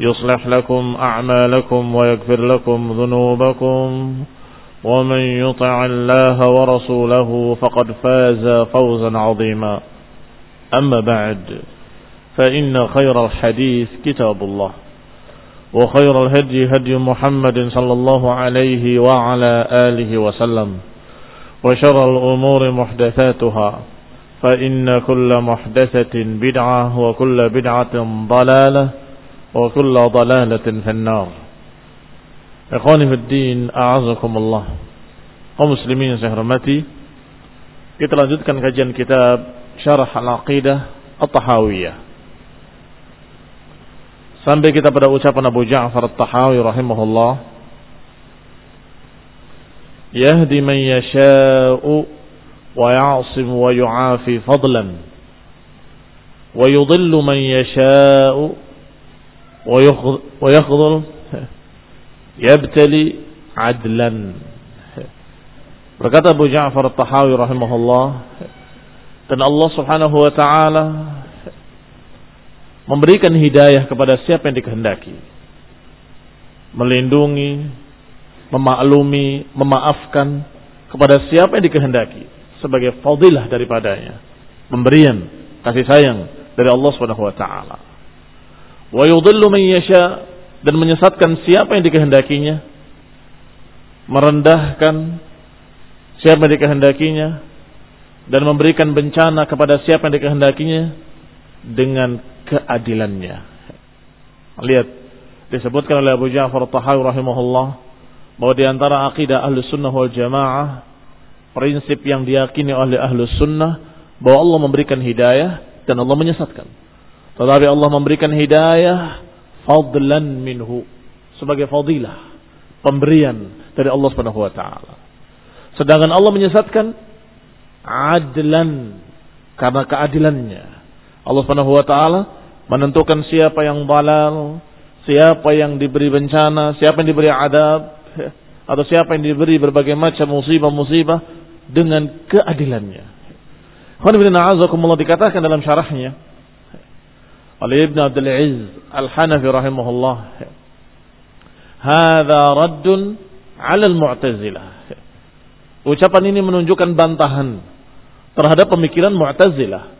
يصلح لكم أعمالكم ويغفر لكم ذنوبكم ومن يطع الله ورسوله فقد فاز فوزا عظيما. أما بعد فإن خير الحديث كتاب الله وخير الهدي هدي محمد صلى الله عليه وعلى آله وسلم وشر الأمور محدثاتها فإن كل محدثة بدعة وكل بدعة ضلالة وكل ضلالة في النار Ikhwani fi din, a'azakumullah. Kaum muslimin yang saya hormati, kita lanjutkan kajian kitab Syarah Al-Aqidah At-Tahawiyah. Sampai kita pada ucapan Abu Ja'far At-Tahawi rahimahullah. Yahdi man yasha'u wa ya'sim wa yu'afi fadlan. Wa yudillu man yasha'u yakhdhul yabtali adlan. Berkata Abu Ja'far At-Tahawi rahimahullah dan Allah Subhanahu wa taala memberikan hidayah kepada siapa yang dikehendaki. Melindungi, memaklumi, memaafkan kepada siapa yang dikehendaki sebagai fadilah daripadanya. Pemberian kasih sayang dari Allah Subhanahu wa taala. Wa yudhillu man yasha dan menyesatkan siapa yang dikehendakinya, merendahkan siapa yang dikehendakinya, dan memberikan bencana kepada siapa yang dikehendakinya dengan keadilannya. Lihat, disebutkan oleh Abu Ja'far Tahawi rahimahullah bahwa di antara akidah ahlu sunnah wal jamaah prinsip yang diyakini oleh ahlu sunnah bahwa Allah memberikan hidayah dan Allah menyesatkan. Tetapi Allah memberikan hidayah fadlan minhu sebagai fadilah pemberian dari Allah Subhanahu wa taala. Sedangkan Allah menyesatkan adlan karena keadilannya. Allah Subhanahu wa taala menentukan siapa yang balal, siapa yang diberi bencana, siapa yang diberi adab atau siapa yang diberi berbagai macam musibah-musibah dengan keadilannya. Khawanibillah dikatakan dalam syarahnya oleh Ibn Abdul Aziz Al-Hanafi rahimahullah. Hada raddun 'ala al-Mu'tazilah. Ucapan ini menunjukkan bantahan terhadap pemikiran Mu'tazilah.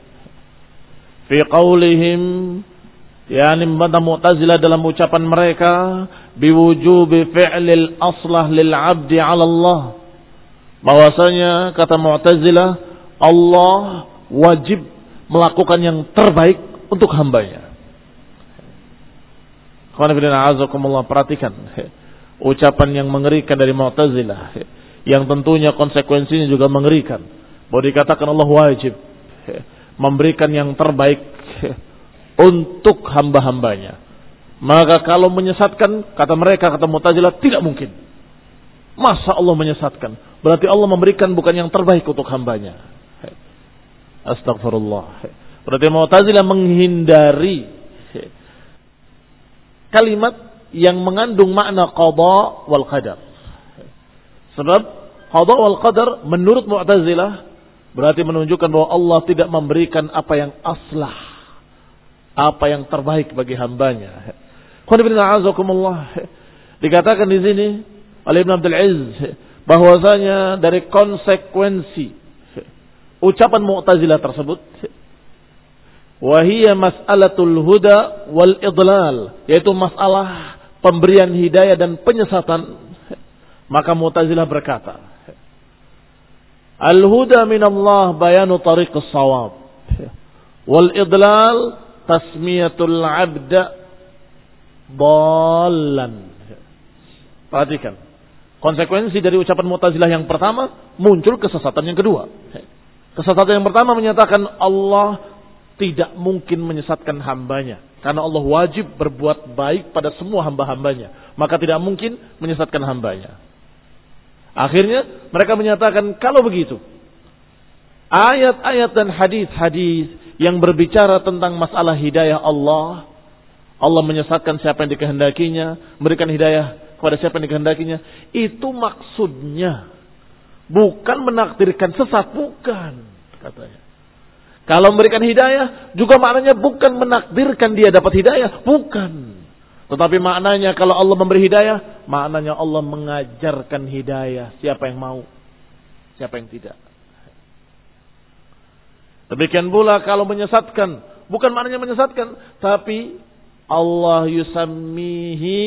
Fi qaulihim yakni membantah Mu'tazilah dalam ucapan mereka biwujubi fi'lil aslah lil 'abdi 'ala Allah. Bahwasanya kata Mu'tazilah Allah wajib melakukan yang terbaik untuk hambanya. perhatikan ucapan yang mengerikan dari Mu'tazilah yang tentunya konsekuensinya juga mengerikan. Bahwa dikatakan Allah wajib memberikan yang terbaik untuk hamba-hambanya. Maka kalau menyesatkan, kata mereka, kata Mu'tazilah, tidak mungkin. Masa Allah menyesatkan? Berarti Allah memberikan bukan yang terbaik untuk hambanya. Astagfirullah. Berarti Mu'tazilah menghindari kalimat yang mengandung makna qada wal qadar. Sebab qada wal qadar menurut Mu'tazilah berarti menunjukkan bahwa Allah tidak memberikan apa yang aslah, apa yang terbaik bagi hambanya. Dikatakan di sini oleh Ibn Abdul Aziz bahwasanya dari konsekuensi ucapan Mu'tazilah tersebut wahia mas'alatul huda wal idlal yaitu masalah pemberian hidayah dan penyesatan. Maka Mu'tazilah berkata al huda min Allah bayanu tariqus sawab wal idlal tasmiyatul abda ballan perhatikan konsekuensi dari ucapan Mu'tazilah yang pertama muncul kesesatan yang kedua. Kesesatan yang pertama menyatakan Allah tidak mungkin menyesatkan hambanya. Karena Allah wajib berbuat baik pada semua hamba-hambanya. Maka tidak mungkin menyesatkan hambanya. Akhirnya mereka menyatakan kalau begitu. Ayat-ayat dan hadis-hadis yang berbicara tentang masalah hidayah Allah. Allah menyesatkan siapa yang dikehendakinya. Memberikan hidayah kepada siapa yang dikehendakinya. Itu maksudnya. Bukan menakdirkan sesat. Bukan. Katanya. Kalau memberikan hidayah juga maknanya bukan menakdirkan dia dapat hidayah, bukan. Tetapi maknanya kalau Allah memberi hidayah, maknanya Allah mengajarkan hidayah siapa yang mau, siapa yang tidak. Demikian pula kalau menyesatkan, bukan maknanya menyesatkan, tapi Allah yusammihi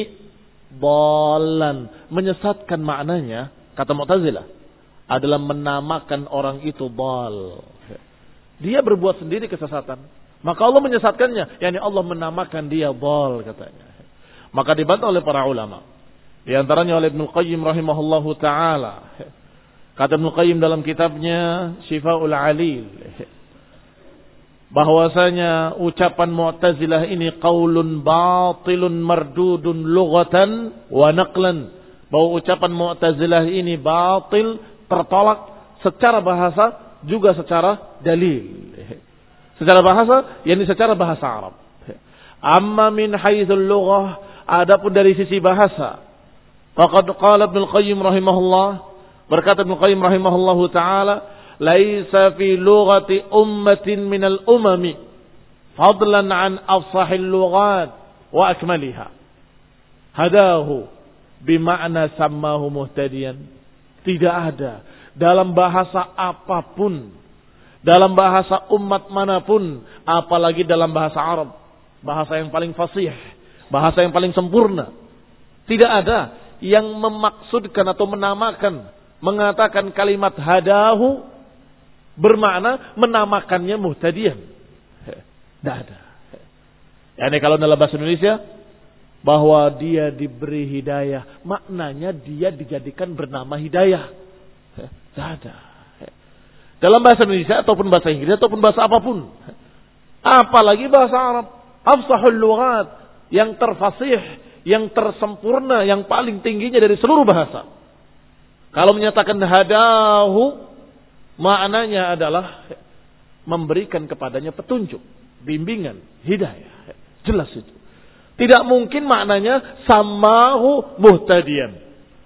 bolan. Menyesatkan maknanya, kata Mu'tazilah, adalah menamakan orang itu bal. Dia berbuat sendiri kesesatan. Maka Allah menyesatkannya. Yani Allah menamakan dia bal katanya. Maka dibantah oleh para ulama. Di antaranya oleh Ibn Qayyim rahimahullahu ta'ala. Kata Ibn Qayyim dalam kitabnya Syifaul Alil. Bahwasanya ucapan Mu'tazilah ini qaulun batilun mardudun lughatan wa naqlan. Bahwa ucapan Mu'tazilah ini batil, tertolak secara bahasa juga secara dalil. Secara bahasa, yakni secara bahasa Arab. Amma min haitsul lughah, adapun dari sisi bahasa. Faqad qala Ibnu Qayyim rahimahullah, berkata Ibnu Qayyim rahimahullahu taala, laisa fi lughati ummatin minal umami fadlan an afsahil lughat wa akmaliha. Hadahu bima'na sammahu muhtadiyan. Tidak ada dalam bahasa apa pun, dalam bahasa umat mana pun, apalagi dalam bahasa Arab, bahasa yang paling fasih, bahasa yang paling sempurna. Tidak ada yang memaksudkan atau menamakan, mengatakan kalimat hadahu bermakna menamakannya muhtadiyan. Tidak ada. Yani kalau dalam bahasa Indonesia bahwa dia diberi hidayah, maknanya dia dijadikan bernama hidayah. Tidak ada. Dalam bahasa Indonesia ataupun bahasa Inggris ataupun bahasa apa pun. Apalagi bahasa Arab. Afsahul lughat. Yang terfasih. Yang tersempurna. Yang paling tingginya dari seluruh bahasa. Kalau menyatakan hadahu. Maknanya adalah memberikan kepadanya petunjuk. Bimbingan. Hidayah. Jelas itu. Tidak mungkin maknanya samahu muhtadian.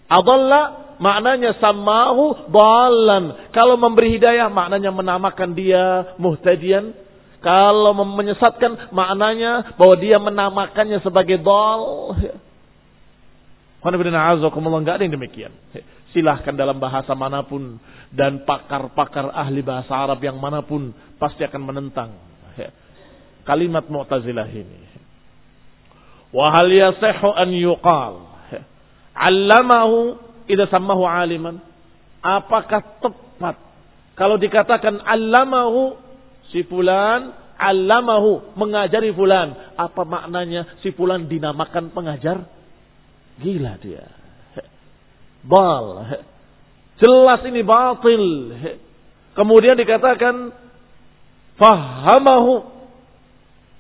Adalla maknanya samahu dalan. Kalau memberi hidayah maknanya menamakan dia muhtadian. Kalau menyesatkan maknanya bahwa dia menamakannya sebagai dal. Enggak ada yang demikian. Silahkan dalam bahasa mana pun dan pakar-pakar ahli bahasa Arab yang mana pun pasti akan menentang kalimat Mu'tazilah ini. Wahal yasehu an yuqal. Allamahu idza sammahu aliman? Apakah tepat kalau dikatakan allamahu si fulan allamahu mengajari fulan, apa maknanya si fulan dinamakan pengajar? Gila dia. Bal. Jelas ini batil. Kemudian dikatakan fahamahu.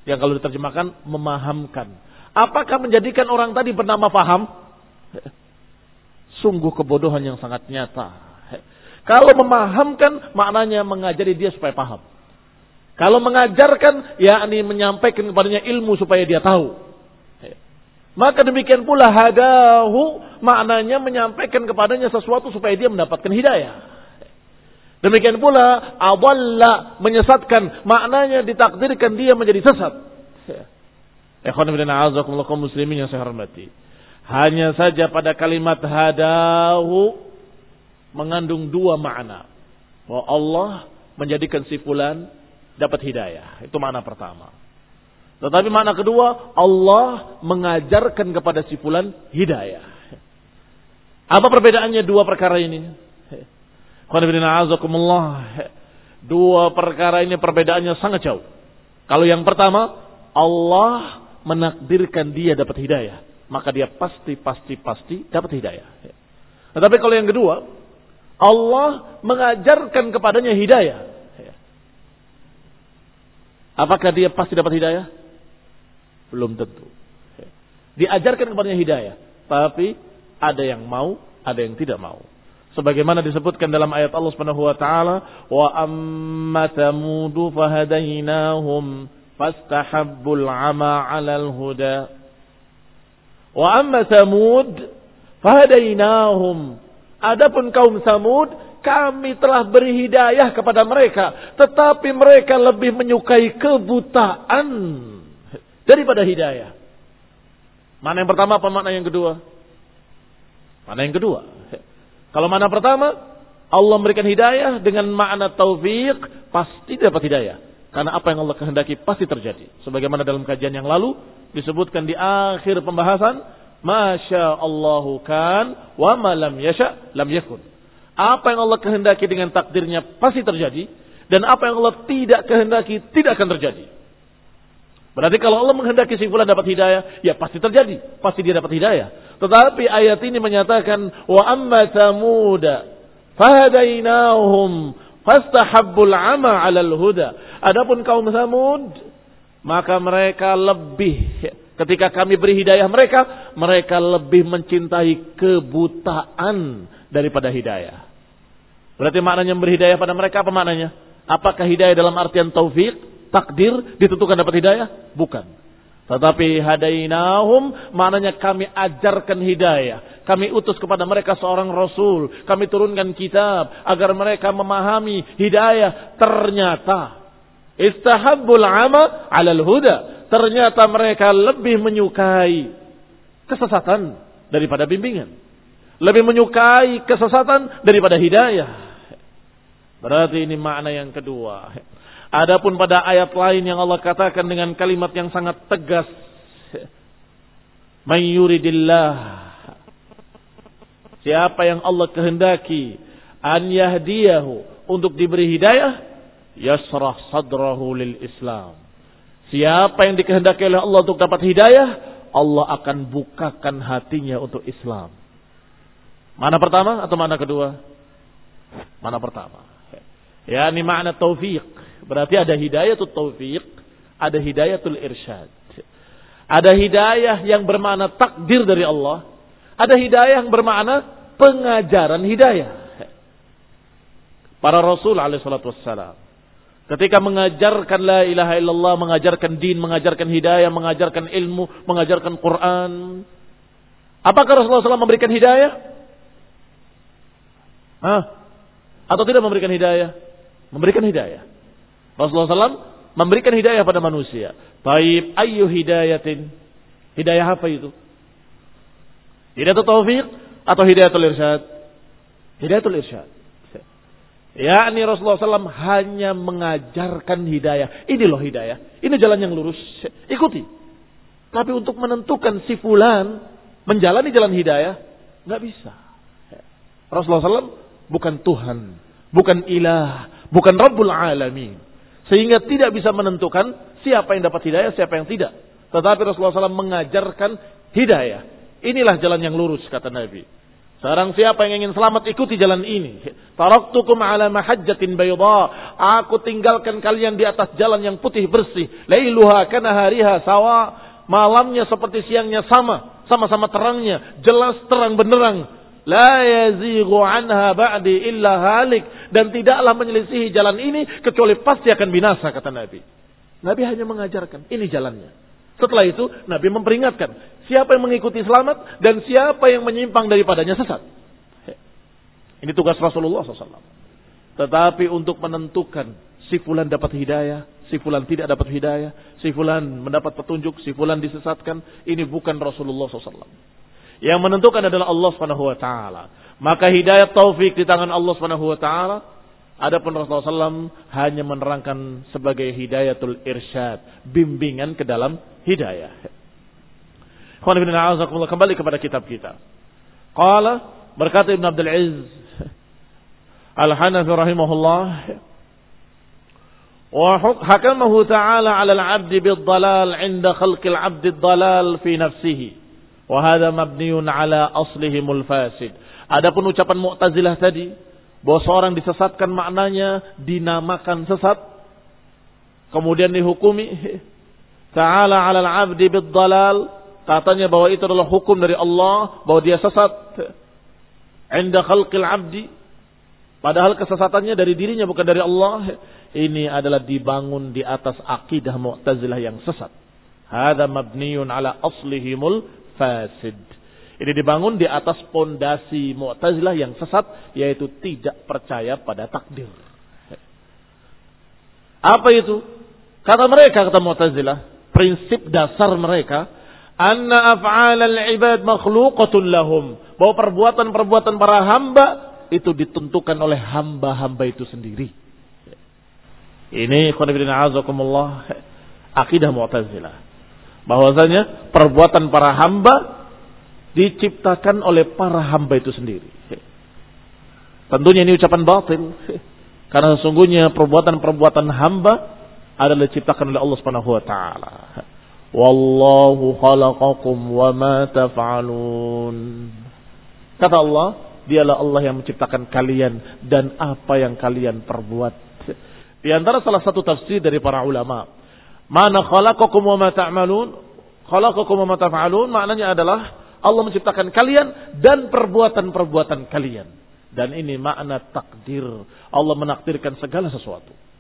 Yang kalau diterjemahkan memahamkan. Apakah menjadikan orang tadi bernama faham? Sungguh kebodohan yang sangat nyata. Kalau memahamkan maknanya mengajari dia supaya paham. Kalau mengajarkan yakni menyampaikan kepadanya ilmu supaya dia tahu. Maka demikian pula hadahu maknanya menyampaikan kepadanya sesuatu supaya dia mendapatkan hidayah. Demikian pula adalla menyesatkan maknanya ditakdirkan dia menjadi sesat. Ikhwan bin muslimin yang saya hormati. Hanya saja pada kalimat hadahu mengandung dua makna. Bahwa Allah menjadikan si fulan dapat hidayah. Itu makna pertama. Tetapi makna kedua, Allah mengajarkan kepada si fulan hidayah. Apa perbedaannya dua perkara ini? Dua perkara ini perbedaannya sangat jauh. Kalau yang pertama, Allah menakdirkan dia dapat hidayah. Maka dia pasti, pasti, pasti dapat hidayah. Tetapi kalau yang kedua, Allah mengajarkan kepadanya hidayah. Apakah dia pasti dapat hidayah? Belum tentu. Diajarkan kepadanya hidayah. Tapi ada yang mau, ada yang tidak mau. Sebagaimana disebutkan dalam ayat Allah Subhanahu wa taala, "Wa amma thamud fahadainahum fastahabbul 'ama 'alal huda." Wa amma thamud fahadainahum. Adapun kaum Samud, kami telah beri hidayah kepada mereka, tetapi mereka lebih menyukai kebutaan daripada hidayah. Mana yang pertama apa makna yang kedua? Mana yang kedua? Kalau mana pertama, Allah memberikan hidayah dengan makna taufik, pasti dapat hidayah. Karena apa yang Allah kehendaki pasti terjadi. Sebagaimana dalam kajian yang lalu disebutkan di akhir pembahasan, Masya Allahu kan, wa malam yasha lam yakun. Apa yang Allah kehendaki dengan takdirnya pasti terjadi. Dan apa yang Allah tidak kehendaki tidak akan terjadi. Berarti kalau Allah menghendaki si fulan dapat hidayah, ya pasti terjadi, pasti dia dapat hidayah. Tetapi ayat ini menyatakan wa amma tamuda fahadainahum fastahabbul ama 'alal huda. Adapun kaum Samud maka mereka lebih ketika kami beri hidayah mereka, mereka lebih mencintai kebutaan daripada hidayah. Berarti maknanya memberi hidayah pada mereka apa maknanya? Apakah hidayah dalam artian taufik? takdir ditentukan dapat hidayah? Bukan. Tetapi hadainahum maknanya kami ajarkan hidayah. Kami utus kepada mereka seorang rasul. Kami turunkan kitab agar mereka memahami hidayah. Ternyata istahabbul ama alal huda. Ternyata mereka lebih menyukai kesesatan daripada bimbingan. Lebih menyukai kesesatan daripada hidayah. Berarti ini makna yang kedua. Adapun pada ayat lain yang Allah katakan dengan kalimat yang sangat tegas. Mayyuridillah. Siapa yang Allah kehendaki an yahdiyahu untuk diberi hidayah, yasrah sadrahu lil Islam. Siapa yang dikehendaki oleh Allah untuk dapat hidayah, Allah akan bukakan hatinya untuk Islam. Mana pertama atau mana kedua? Mana pertama? Ya, ini makna taufik. Berarti ada hidayatul taufiq, ada hidayatul irsyad. Ada hidayah yang bermakna takdir dari Allah, ada hidayah yang bermakna pengajaran hidayah. Para Rasul alaihissalatu wassalam. Ketika mengajarkan la ilaha illallah, mengajarkan din, mengajarkan hidayah, mengajarkan ilmu, mengajarkan Quran. Apakah Rasulullah SAW memberikan hidayah? Hah? Atau tidak memberikan hidayah? Memberikan hidayah. Rasulullah SAW memberikan hidayah pada manusia. Taib ayu hidayatin. Hidayah apa itu? Hidayah taufik atau hidayatul irsyad? Hidayatul irsyad. Ya, ini Rasulullah SAW hanya mengajarkan hidayah. Ini loh hidayah. Ini jalan yang lurus. Ikuti. Tapi untuk menentukan si fulan menjalani jalan hidayah, nggak bisa. Rasulullah SAW bukan Tuhan, bukan ilah, bukan Rabbul Alamin. Sehingga tidak bisa menentukan siapa yang dapat hidayah, siapa yang tidak. Tetapi Rasulullah SAW mengajarkan hidayah. Inilah jalan yang lurus, kata Nabi. Sekarang siapa yang ingin selamat ikuti jalan ini. Taraktukum ala mahajjatin bayda. Aku tinggalkan kalian di atas jalan yang putih bersih. Lailuha kana hariha sawa. Malamnya seperti siangnya sama. Sama-sama terangnya. Jelas terang benderang. La yazighu anha ba'di illa halik. Dan tidaklah menyelisihi jalan ini kecuali pasti akan binasa kata Nabi. Nabi hanya mengajarkan. Ini jalannya. Setelah itu Nabi memperingatkan. Siapa yang mengikuti selamat dan siapa yang menyimpang daripadanya sesat. Ini tugas Rasulullah SAW. Tetapi untuk menentukan si fulan dapat hidayah, si fulan tidak dapat hidayah, si fulan mendapat petunjuk, si fulan disesatkan, ini bukan Rasulullah SAW. Yang menentukan adalah Allah Subhanahu wa taala. Maka hidayah taufik di tangan Allah Subhanahu wa taala. Adapun Rasulullah SAW hanya menerangkan sebagai hidayatul irsyad, bimbingan ke dalam hidayah. Kembali kepada kitab kita. Qala berkata Ibn Abdul Aziz Al-Hanafi rahimahullah وحكمه تعالى على العبد بالضلال عند خلق العبد الضلال في نفسه وهذا مبني على أصلهم الفاسد Adapun ucapan Mu'tazilah tadi bahwa seorang disesatkan maknanya dinamakan sesat kemudian dihukumi ta'ala 'alal 'abdi bid-dhalal katanya bahwa itu adalah hukum dari Allah bahwa dia sesat inda khalqil 'abdi padahal kesesatannya dari dirinya bukan dari Allah ini adalah dibangun di atas akidah Mu'tazilah yang sesat. Hada mabniun ala aslihimul fasid. Ini dibangun di atas pondasi Mu'tazilah yang sesat yaitu tidak percaya pada takdir. Apa itu? Kata mereka kata Mu'tazilah, prinsip dasar mereka anna af'alal ibad makhluqatun lahum. Bahwa perbuatan-perbuatan para hamba itu ditentukan oleh hamba-hamba itu sendiri. Ini khonibidina azakumullah akidah Mu'tazilah. Bahwasanya perbuatan para hamba diciptakan oleh para hamba itu sendiri. Tentunya ini ucapan batil. Karena sesungguhnya perbuatan-perbuatan hamba adalah diciptakan oleh Allah Subhanahu wa taala. Wallahu khalaqakum wa ma taf'alun. Kata Allah, dialah Allah yang menciptakan kalian dan apa yang kalian perbuat. Di antara salah satu tafsir dari para ulama. Mana khalaqakum wa ma ta'malun? Khalaqakum wa ma taf'alun maknanya adalah Allah menciptakan kalian dan perbuatan-perbuatan kalian. Dan ini makna takdir. Allah menakdirkan segala sesuatu.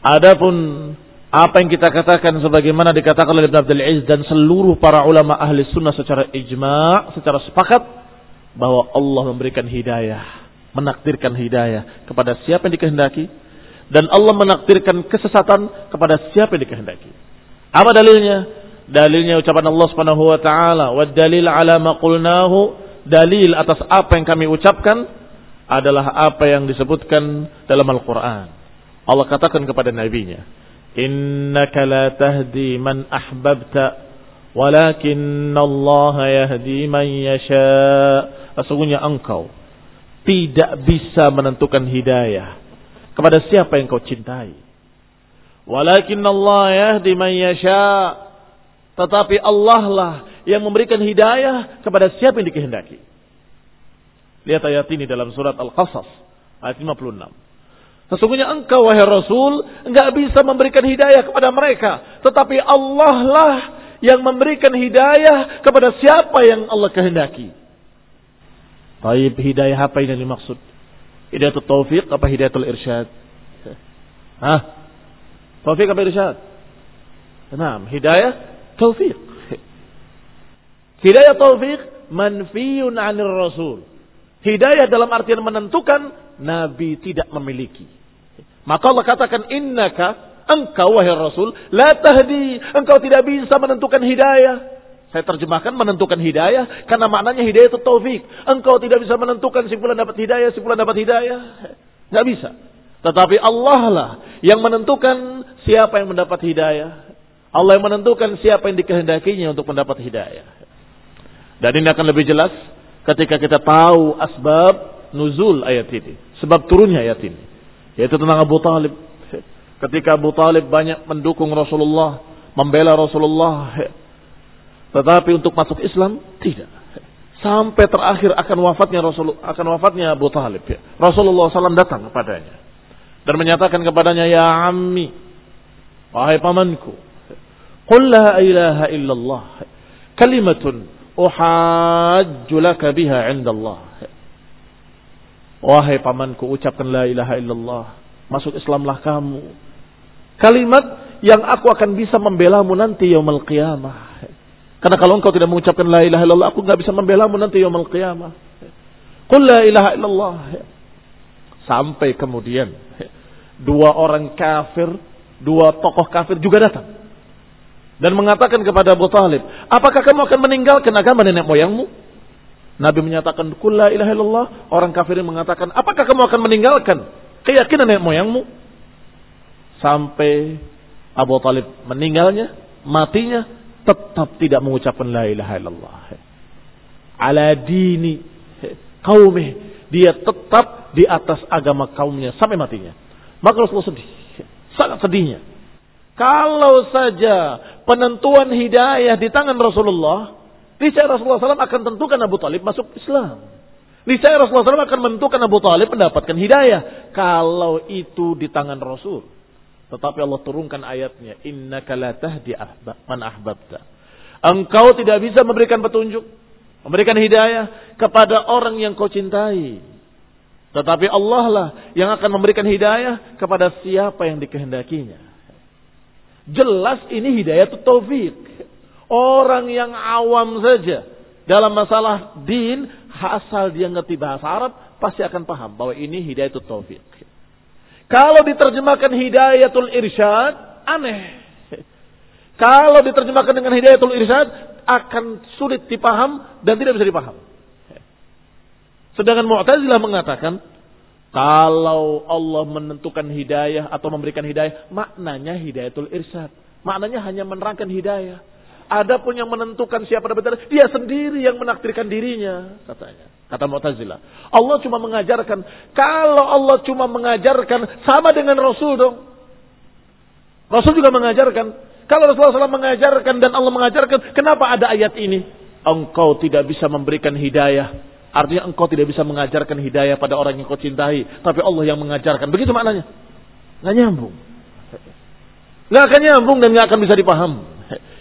Adapun apa yang kita katakan sebagaimana dikatakan oleh Ibn Abdul Aziz dan seluruh para ulama ahli sunnah secara ijma' secara sepakat bahwa Allah memberikan hidayah, menakdirkan hidayah kepada siapa yang dikehendaki dan Allah menakdirkan kesesatan kepada siapa yang dikehendaki. Apa dalilnya? Dalilnya ucapan Allah Subhanahu wa taala, "Wa dalil ala ma qulnahu", dalil atas apa yang kami ucapkan adalah apa yang disebutkan dalam Al-Qur'an. Allah katakan kepada nabinya, "Innaka la tahdi man ahbabta, walakin Allah yahdi man yasha." sesungguhnya engkau tidak bisa menentukan hidayah kepada siapa yang kau cintai. Walakin Allah yahdi man yasha. Tetapi Allah lah yang memberikan hidayah kepada siapa yang dikehendaki. Lihat ayat ini dalam surat Al-Qasas ayat 56. Sesungguhnya engkau wahai Rasul enggak bisa memberikan hidayah kepada mereka, tetapi Allah lah yang memberikan hidayah kepada siapa yang Allah kehendaki. Taib hidayah apa yang dimaksud? Hidayatul taufiq apa hidayatul irsyad? Hah? Taufik apa irsyad? Nah, hidayah taufiq. Hidayah taufiq manfiyun anir rasul. Hidayah dalam artian menentukan Nabi tidak memiliki. Maka Allah katakan innaka engkau wahai Rasul la tahdi engkau tidak bisa menentukan hidayah saya terjemahkan menentukan hidayah karena maknanya hidayah itu taufik. Engkau tidak bisa menentukan si fulan dapat hidayah, si fulan dapat hidayah. Nggak bisa. Tetapi Allah lah yang menentukan siapa yang mendapat hidayah. Allah yang menentukan siapa yang dikehendakinya untuk mendapat hidayah. Dan ini akan lebih jelas ketika kita tahu asbab nuzul ayat ini. Sebab turunnya ayat ini. Yaitu tentang Abu Talib. Ketika Abu Talib banyak mendukung Rasulullah, membela Rasulullah, tetapi untuk masuk Islam tidak. Sampai terakhir akan wafatnya Rasul akan wafatnya Abu Talib. Ya. Rasulullah SAW datang kepadanya dan menyatakan kepadanya, Ya Ammi, wahai pamanku, Qul la ilaha illallah, kalimatun uhajju laka biha indallah. Wahai pamanku, ucapkan la ilaha illallah. Masuk Islamlah kamu. Kalimat yang aku akan bisa membelamu nanti yaumul qiyamah. Karena kalau engkau tidak mengucapkan la ilaha illallah, aku nggak bisa membelamu nanti yaumul qiyamah. Qul la ilaha illallah. Sampai kemudian dua orang kafir, dua tokoh kafir juga datang dan mengatakan kepada Abu Talib, apakah kamu akan meninggalkan agama nenek moyangmu? Nabi menyatakan, Kulla ilaha illallah. Orang kafirin mengatakan, apakah kamu akan meninggalkan keyakinan nenek moyangmu? Sampai Abu Talib meninggalnya, matinya, tetap tidak mengucapkan la ilaha illallah. Ala dini kaumih. Dia tetap di atas agama kaumnya sampai matinya. Maka Rasulullah sedih. Sangat sedihnya. Kalau saja penentuan hidayah di tangan Rasulullah, niscaya Rasulullah SAW akan tentukan Abu Talib masuk Islam. Niscaya Rasulullah SAW akan menentukan Abu Talib mendapatkan hidayah. Kalau itu di tangan Rasul. Tetapi Allah turunkan ayatnya. Inna la tahdi man ahbabta. Engkau tidak bisa memberikan petunjuk. Memberikan hidayah kepada orang yang kau cintai. Tetapi Allah lah yang akan memberikan hidayah kepada siapa yang dikehendakinya. Jelas ini hidayah itu taufik. Orang yang awam saja dalam masalah din, asal dia ngerti bahasa Arab, pasti akan paham bahwa ini hidayah itu taufik. Kalau diterjemahkan hidayatul irsyad, aneh. Kalau diterjemahkan dengan hidayatul irsyad, akan sulit dipaham dan tidak bisa dipaham. Sedangkan Mu'tazilah mengatakan, kalau Allah menentukan hidayah atau memberikan hidayah, maknanya hidayatul irsyad. Maknanya hanya menerangkan hidayah. Ada pun yang menentukan siapa dapat hidayah, dia sendiri yang menakdirkan dirinya, katanya. Kata Mu'tazilah. Allah cuma mengajarkan. Kalau Allah cuma mengajarkan, sama dengan Rasul dong. Rasul juga mengajarkan. Kalau Rasulullah SAW mengajarkan dan Allah mengajarkan, kenapa ada ayat ini? Engkau tidak bisa memberikan hidayah. Artinya engkau tidak bisa mengajarkan hidayah pada orang yang kau cintai. Tapi Allah yang mengajarkan. Begitu maknanya. Nggak nyambung. Nggak akan nyambung dan nggak akan bisa dipaham.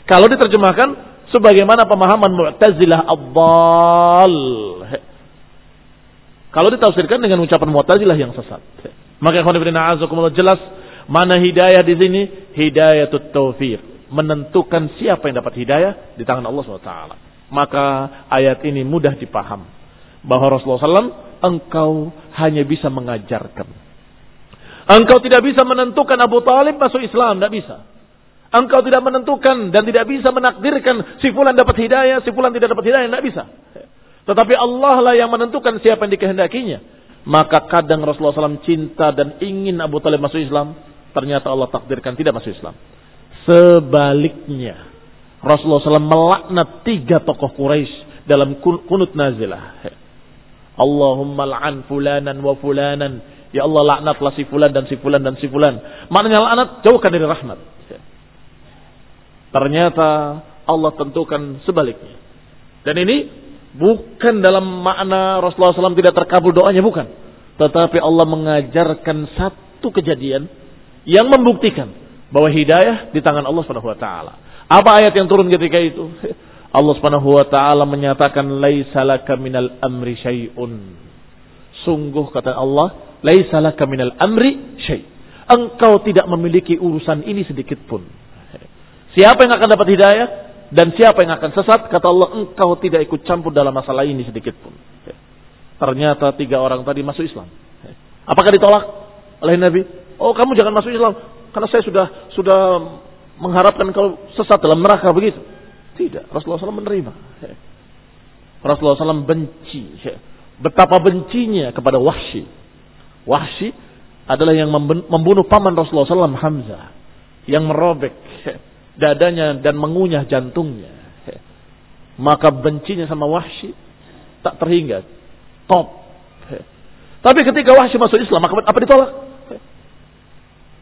Kalau diterjemahkan sebagaimana pemahaman Mu'tazilah Abbal. Kalau ditafsirkan dengan ucapan Mu'tazilah yang sesat. Maka azakumullah jelas mana hidayah di sini hidayatut taufiq. Menentukan siapa yang dapat hidayah di tangan Allah SWT. Maka ayat ini mudah dipaham. Bahwa Rasulullah SAW engkau hanya bisa mengajarkan. Engkau tidak bisa menentukan Abu Talib masuk Islam. Tidak bisa. Engkau tidak menentukan dan tidak bisa menakdirkan si fulan dapat hidayah, si fulan tidak dapat hidayah. Tidak bisa. Tetapi Allah lah yang menentukan siapa yang dikehendakinya. Maka kadang Rasulullah SAW cinta dan ingin Abu Talib masuk Islam. Ternyata Allah takdirkan tidak masuk Islam. Sebaliknya. Rasulullah SAW melaknat tiga tokoh Quraisy dalam kunut nazilah. Allahumma la'an fulanan wa fulanan. Ya Allah laknatlah si fulan dan si fulan dan si fulan. Maknanya laknat jauhkan dari rahmat. Ternyata Allah tentukan sebaliknya. Dan ini Bukan dalam makna Rasulullah SAW tidak terkabul doanya, bukan. Tetapi Allah mengajarkan satu kejadian yang membuktikan bahwa hidayah di tangan Allah taala. Apa ayat yang turun ketika itu? Allah taala menyatakan laisa laka minal amri syai'un. Sungguh kata Allah, laisa laka minal amri syai'. Engkau tidak memiliki urusan ini sedikit pun. Siapa yang akan dapat hidayah? Dan siapa yang akan sesat? Kata Allah, engkau tidak ikut campur dalam masalah ini sedikit pun. Ternyata tiga orang tadi masuk Islam. Apakah ditolak oleh Nabi? Oh kamu jangan masuk Islam. Karena saya sudah sudah mengharapkan kalau sesat dalam neraka begitu. Tidak. Rasulullah SAW menerima. Rasulullah SAW benci. Betapa bencinya kepada Wahsy. Wahsy adalah yang membunuh paman Rasulullah SAW Hamzah. Yang merobek dadanya dan mengunyah jantungnya. Maka bencinya sama Wahsy tak terhingga. Top. Tapi ketika Wahsy masuk Islam, maka apa ditolak?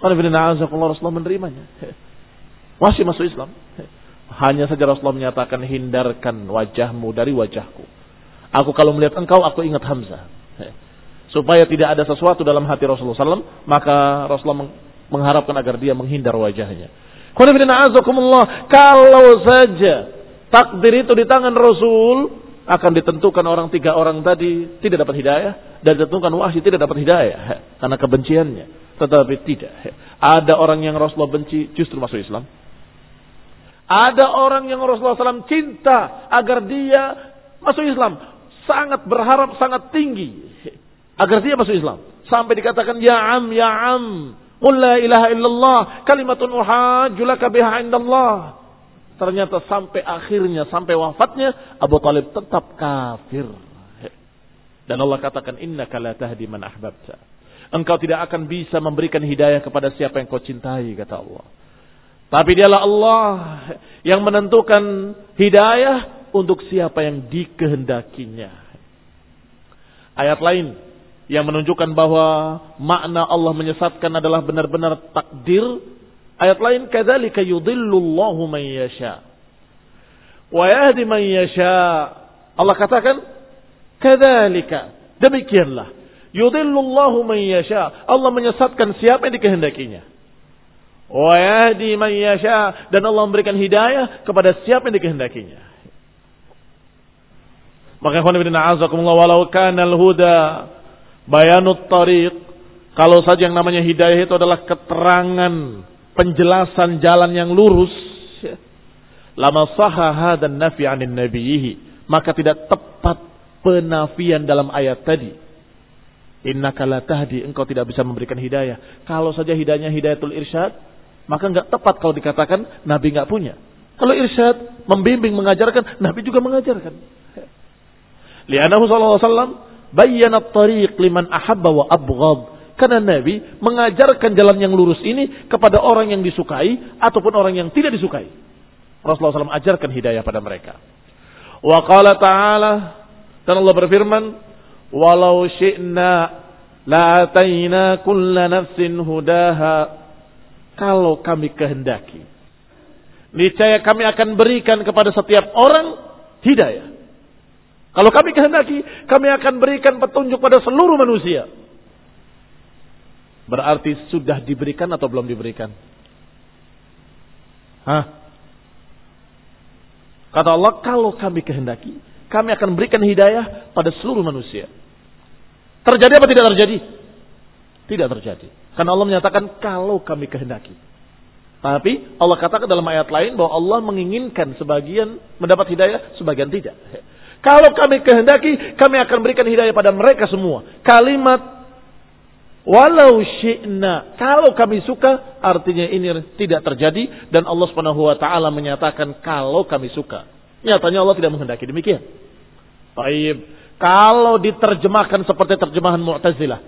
Karena Rasulullah menerimanya. Wahsy masuk Islam. Hanya saja Rasulullah menyatakan hindarkan wajahmu dari wajahku. Aku kalau melihat engkau, aku ingat Hamzah. Supaya tidak ada sesuatu dalam hati Rasulullah SAW, maka Rasulullah mengharapkan agar dia menghindar wajahnya. Kalau saja takdir itu di tangan Rasul akan ditentukan orang tiga orang tadi tidak dapat hidayah dan ditentukan wahyu tidak dapat hidayah karena kebenciannya. Tetapi tidak. Ada orang yang Rasulullah benci justru masuk Islam. Ada orang yang Rasulullah SAW cinta agar dia masuk Islam. Sangat berharap, sangat tinggi. Agar dia masuk Islam. Sampai dikatakan, Ya am, ya am. Qul la ilaha illallah. Kalimatun uhajulaka biha indallah. Ternyata sampai akhirnya, sampai wafatnya, Abu Talib tetap kafir. Dan Allah katakan, Inna la tahdi man ahbabta. Engkau tidak akan bisa memberikan hidayah kepada siapa yang kau cintai, kata Allah. Tapi dialah Allah yang menentukan hidayah untuk siapa yang dikehendakinya. Ayat lain yang menunjukkan bahwa makna Allah menyesatkan adalah benar-benar takdir. Ayat lain kadzalika yudhillullahu man yasha wa yahdi man yasha. Allah katakan kadzalika demikianlah yudhillullahu man yasha. Allah menyesatkan siapa yang dikehendakinya. Wa yahdi man yasha dan Allah memberikan hidayah kepada siapa yang dikehendakinya. Maka ikhwan ibn a'azakumullah walau kana al-huda bayanut tariq. Kalau saja yang namanya hidayah itu adalah keterangan penjelasan jalan yang lurus. Lama sahaha dan nafi anin nabiyihi maka tidak tepat penafian dalam ayat tadi. Innaka la tahdi engkau tidak bisa memberikan hidayah. Kalau saja hidayahnya hidayatul irsyad maka nggak tepat kalau dikatakan Nabi nggak punya. Kalau irsyad, membimbing, mengajarkan, Nabi juga mengajarkan. Lianahu sallallahu alaihi wasallam bayyana tariq liman ahabba wa abghad. Karena Nabi mengajarkan jalan yang lurus ini kepada orang yang disukai ataupun orang yang tidak disukai. Rasulullah SAW ajarkan hidayah pada mereka. Wa qala ta'ala dan Allah berfirman, "Walau syi'na la ataina kulla nafsin hudaha." kalau kami kehendaki. Niscaya kami akan berikan kepada setiap orang hidayah. Kalau kami kehendaki, kami akan berikan petunjuk pada seluruh manusia. Berarti sudah diberikan atau belum diberikan? Hah? Kata Allah, kalau kami kehendaki, kami akan berikan hidayah pada seluruh manusia. Terjadi apa tidak terjadi? Tidak terjadi. Karena Allah menyatakan kalau kami kehendaki. Tapi Allah katakan dalam ayat lain bahwa Allah menginginkan sebagian mendapat hidayah, sebagian tidak. Kalau kami kehendaki, kami akan berikan hidayah pada mereka semua. Kalimat walau syi'na, kalau kami suka, artinya ini tidak terjadi dan Allah Subhanahu wa taala menyatakan kalau kami suka. Nyatanya Allah tidak menghendaki demikian. Baik, kalau diterjemahkan seperti terjemahan Mu'tazilah,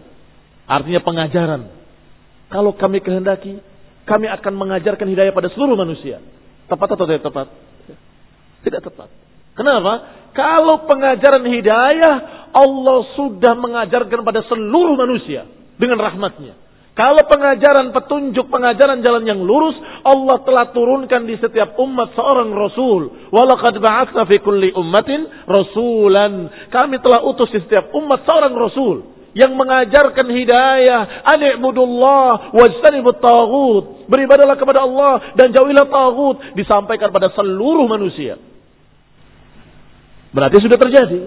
artinya pengajaran. Kalau kami kehendaki, kami akan mengajarkan hidayah pada seluruh manusia. Tepat atau tidak tepat? Tidak tepat. Kenapa? Kalau pengajaran hidayah, Allah sudah mengajarkan pada seluruh manusia dengan rahmatnya. Kalau pengajaran petunjuk, pengajaran jalan yang lurus, Allah telah turunkan di setiap umat seorang Rasul. Walaqad ba'atsna fi kulli ummatin rasulan. Kami telah utus di setiap umat seorang Rasul yang mengajarkan hidayah ani'budullah wajtanibut taghut beribadalah kepada Allah dan jauhilah taghut disampaikan pada seluruh manusia berarti sudah terjadi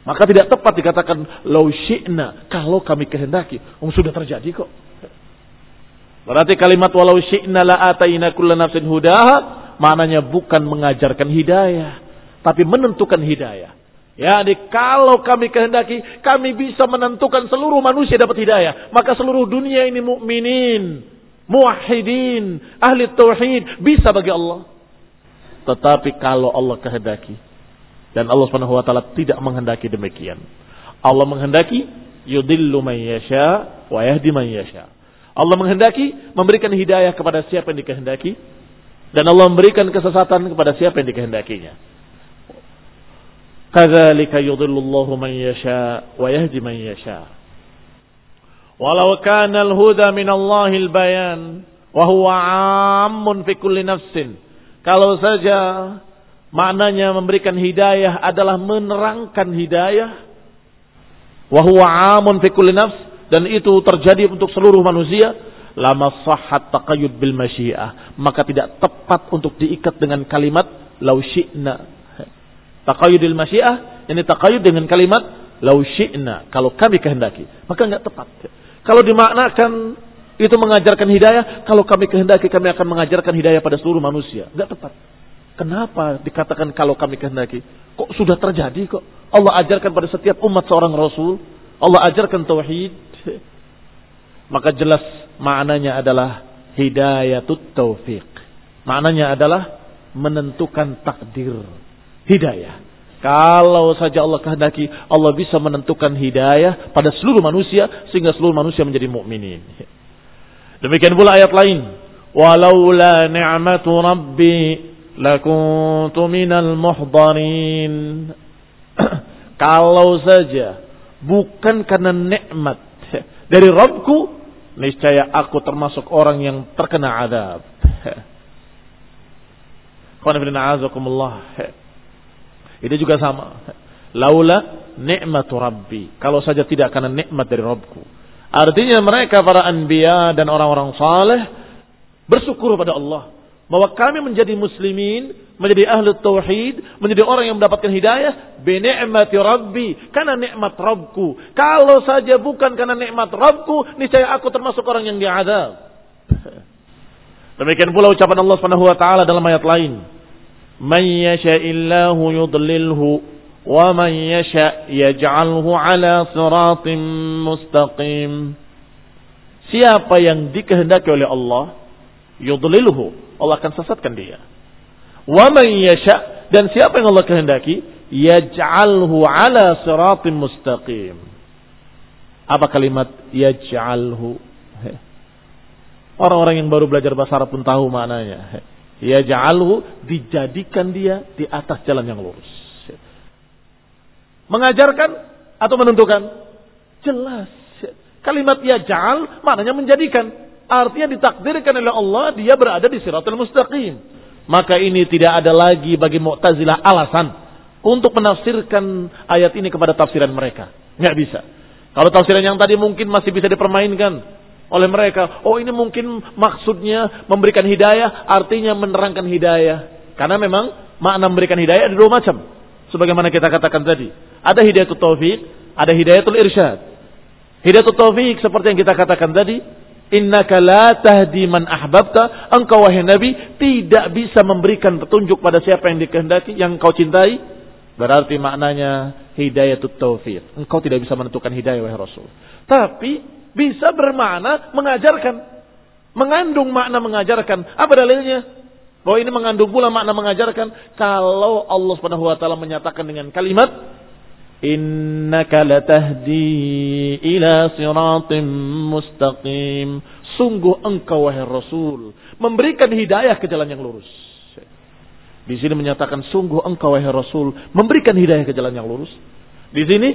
maka tidak tepat dikatakan lau syi'na kalau kami kehendaki um, sudah terjadi kok berarti kalimat walau syi'na la ataina kulla nafsin hudaha maknanya bukan mengajarkan hidayah tapi menentukan hidayah Ya, kalau kami kehendaki, kami bisa menentukan seluruh manusia dapat hidayah. Maka seluruh dunia ini mukminin, muwahhidin, ahli tauhid bisa bagi Allah. Tetapi kalau Allah kehendaki dan Allah Subhanahu wa taala tidak menghendaki demikian. Allah menghendaki yudillu man yasha wa yahdi man yasha. Allah menghendaki memberikan hidayah kepada siapa yang dikehendaki dan Allah memberikan kesesatan kepada siapa yang dikehendakinya. Kadzalika yudhillullahu man yasha wa yahdi man yasha. Walau kana al-huda min Allahil bayan wa huwa 'ammun fi kulli nafsin kalau saja maknanya memberikan hidayah adalah menerangkan hidayah wa huwa amun fi kulli nafs dan itu terjadi untuk seluruh manusia lama sahhat taqayyud bil masyiah maka tidak tepat untuk diikat dengan kalimat lau syi'na Taqayyudil masyiah, ini taqayyud dengan kalimat lau syi'na, kalau kami kehendaki. Maka enggak tepat. Kalau dimaknakan itu mengajarkan hidayah, kalau kami kehendaki kami akan mengajarkan hidayah pada seluruh manusia. Enggak tepat. Kenapa dikatakan kalau kami kehendaki? Kok sudah terjadi kok? Allah ajarkan pada setiap umat seorang rasul. Allah ajarkan tauhid. Maka jelas maknanya adalah hidayatut taufiq. Maknanya adalah menentukan takdir hidayah. Kalau saja Allah kehendaki, Allah bisa menentukan hidayah pada seluruh manusia sehingga seluruh manusia menjadi mukminin. Demikian pula ayat lain, "Walaula ni'matu rabbi lakuntu minal muhdarin." Kalau saja bukan karena nikmat dari Rabbku, niscaya aku termasuk orang yang terkena adab. Itu juga sama. Laula nikmatu rabbi. Kalau saja tidak karena nikmat dari Rabbku. Artinya mereka para anbiya dan orang-orang saleh bersyukur pada Allah bahwa kami menjadi muslimin, menjadi ahli tauhid, menjadi orang yang mendapatkan hidayah bi ni'mati rabbi, karena nikmat Rabbku. Kalau saja bukan karena nikmat Rabbku, niscaya aku termasuk orang yang diadab. Demikian pula ucapan Allah Subhanahu wa taala dalam ayat lain. Man yasha'illahu yudlilhu man yasha' yaj'alhu ala siratim mustaqim. Siapa yang dikehendaki oleh Allah, yudlilhu, Allah akan sesatkan dia. Wa man yasha dan siapa yang Allah kehendaki yaj'alhu ala siratim mustaqim. Apa kalimat yaj'alhu? Orang-orang yang baru belajar bahasa Arab pun tahu maknanya. Yaj'alhu dijadikan dia di atas jalan yang lurus. Mengajarkan atau menentukan? Jelas. Kalimat yaj'al maknanya menjadikan. Artinya ditakdirkan oleh Allah dia berada di siratul mustaqim. Maka ini tidak ada lagi bagi Mu'tazilah alasan untuk menafsirkan ayat ini kepada tafsiran mereka. Nggak bisa. Kalau tafsiran yang tadi mungkin masih bisa dipermainkan oleh mereka. Oh ini mungkin maksudnya memberikan hidayah, artinya menerangkan hidayah. Karena memang makna memberikan hidayah ada dua macam. Sebagaimana kita katakan tadi. Ada hidayatul taufik, ada hidayatul irsyad. Hidayatul taufik seperti yang kita katakan tadi, Innaka la tahdi man ahbabta. Engkau wahai Nabi tidak bisa memberikan petunjuk pada siapa yang dikehendaki, yang kau cintai. Berarti maknanya hidayatut taufiq. Engkau tidak bisa menentukan hidayah wahai Rasul. Tapi bisa bermakna mengajarkan. Mengandung makna mengajarkan. Apa dalilnya? Bahwa ini mengandung pula makna mengajarkan. Kalau Allah subhanahu wa ta'ala menyatakan dengan kalimat Innaka latahdi ila siratim mustaqim. Sungguh engkau wahai Rasul memberikan hidayah ke jalan yang lurus. Di sini menyatakan sungguh engkau wahai Rasul memberikan hidayah ke jalan yang lurus. Di sini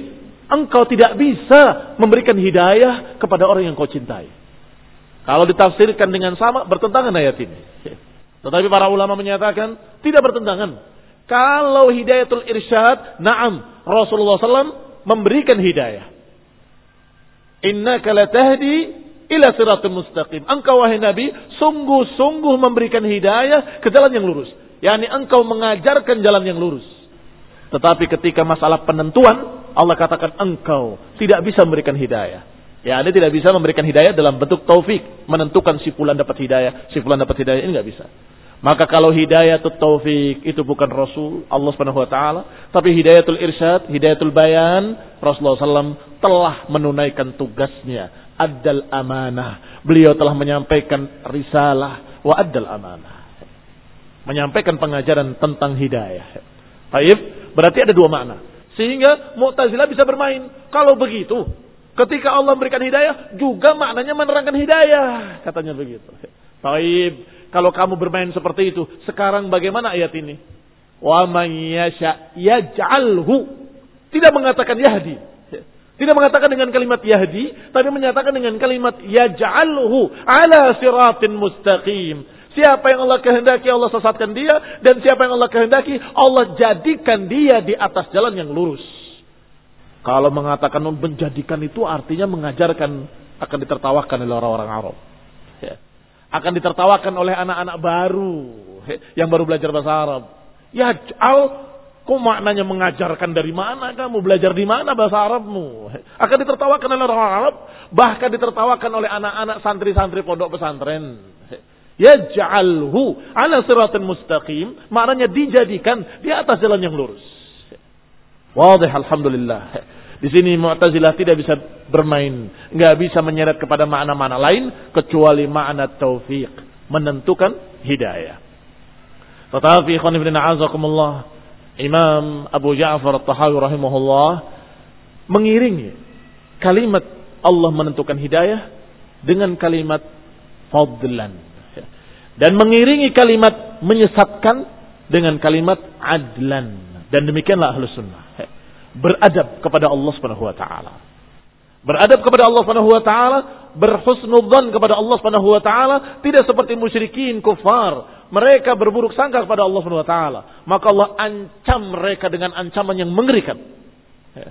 engkau tidak bisa memberikan hidayah kepada orang yang kau cintai. Kalau ditafsirkan dengan sama bertentangan ayat ini. Tetapi para ulama menyatakan tidak bertentangan. Kalau hidayatul irsyad, na'am, Rasulullah SAW memberikan hidayah. Inna latahdi ila siratul mustaqim. Engkau wahai Nabi sungguh-sungguh memberikan hidayah ke jalan yang lurus. Yani engkau mengajarkan jalan yang lurus. Tetapi ketika masalah penentuan, Allah katakan engkau tidak bisa memberikan hidayah. Ya, Anda tidak bisa memberikan hidayah dalam bentuk taufik, menentukan si fulan dapat hidayah, si fulan dapat hidayah ini nggak bisa. Maka kalau hidayatul taufik itu bukan Rasul Allah Subhanahu wa taala, tapi hidayatul irsyad, hidayatul bayan, Rasulullah SAW telah menunaikan tugasnya, adal amanah. Beliau telah menyampaikan risalah wa adal amanah. Menyampaikan pengajaran tentang hidayah. Baik, berarti ada dua makna. Sehingga Mu'tazilah bisa bermain. Kalau begitu, ketika Allah memberikan hidayah, juga maknanya menerangkan hidayah. Katanya begitu. Baik, kalau kamu bermain seperti itu, sekarang bagaimana ayat ini? Wa man yasha yaj'alhu. Tidak mengatakan yahdi. Tidak mengatakan dengan kalimat yahdi, tapi menyatakan dengan kalimat yaj'alhu ala siratin mustaqim. Siapa yang Allah kehendaki Allah sesatkan dia dan siapa yang Allah kehendaki Allah jadikan dia di atas jalan yang lurus. Kalau mengatakan menjadikan itu artinya mengajarkan akan ditertawakan oleh orang-orang Arab. Ya akan ditertawakan oleh anak-anak baru yang baru belajar bahasa Arab. Ya, al Kok maknanya mengajarkan dari mana kamu? Belajar di mana bahasa Arabmu? Akan ditertawakan oleh orang Arab. Bahkan ditertawakan oleh anak-anak santri-santri pondok pesantren. Yaj'alhu ala siratin mustaqim. Maknanya dijadikan di atas jalan yang lurus. Wadih Alhamdulillah. Di sini Mu'tazilah tidak bisa bermain. nggak bisa menyeret kepada makna-makna lain. Kecuali makna taufiq. Menentukan hidayah. Tetapi khonifidina azakumullah Imam Abu Ja'far At-Tahawi rahimahullah mengiringi kalimat Allah menentukan hidayah dengan kalimat fadlan dan mengiringi kalimat menyesatkan dengan kalimat adlan dan demikianlah ahlus sunnah beradab kepada Allah Subhanahu wa taala beradab kepada Allah Subhanahu wa taala berhusnudzan kepada Allah Subhanahu wa taala tidak seperti musyrikin kufar mereka berburuk sangka kepada Allah Subhanahu wa taala, maka Allah ancam mereka dengan ancaman yang mengerikan. Ya.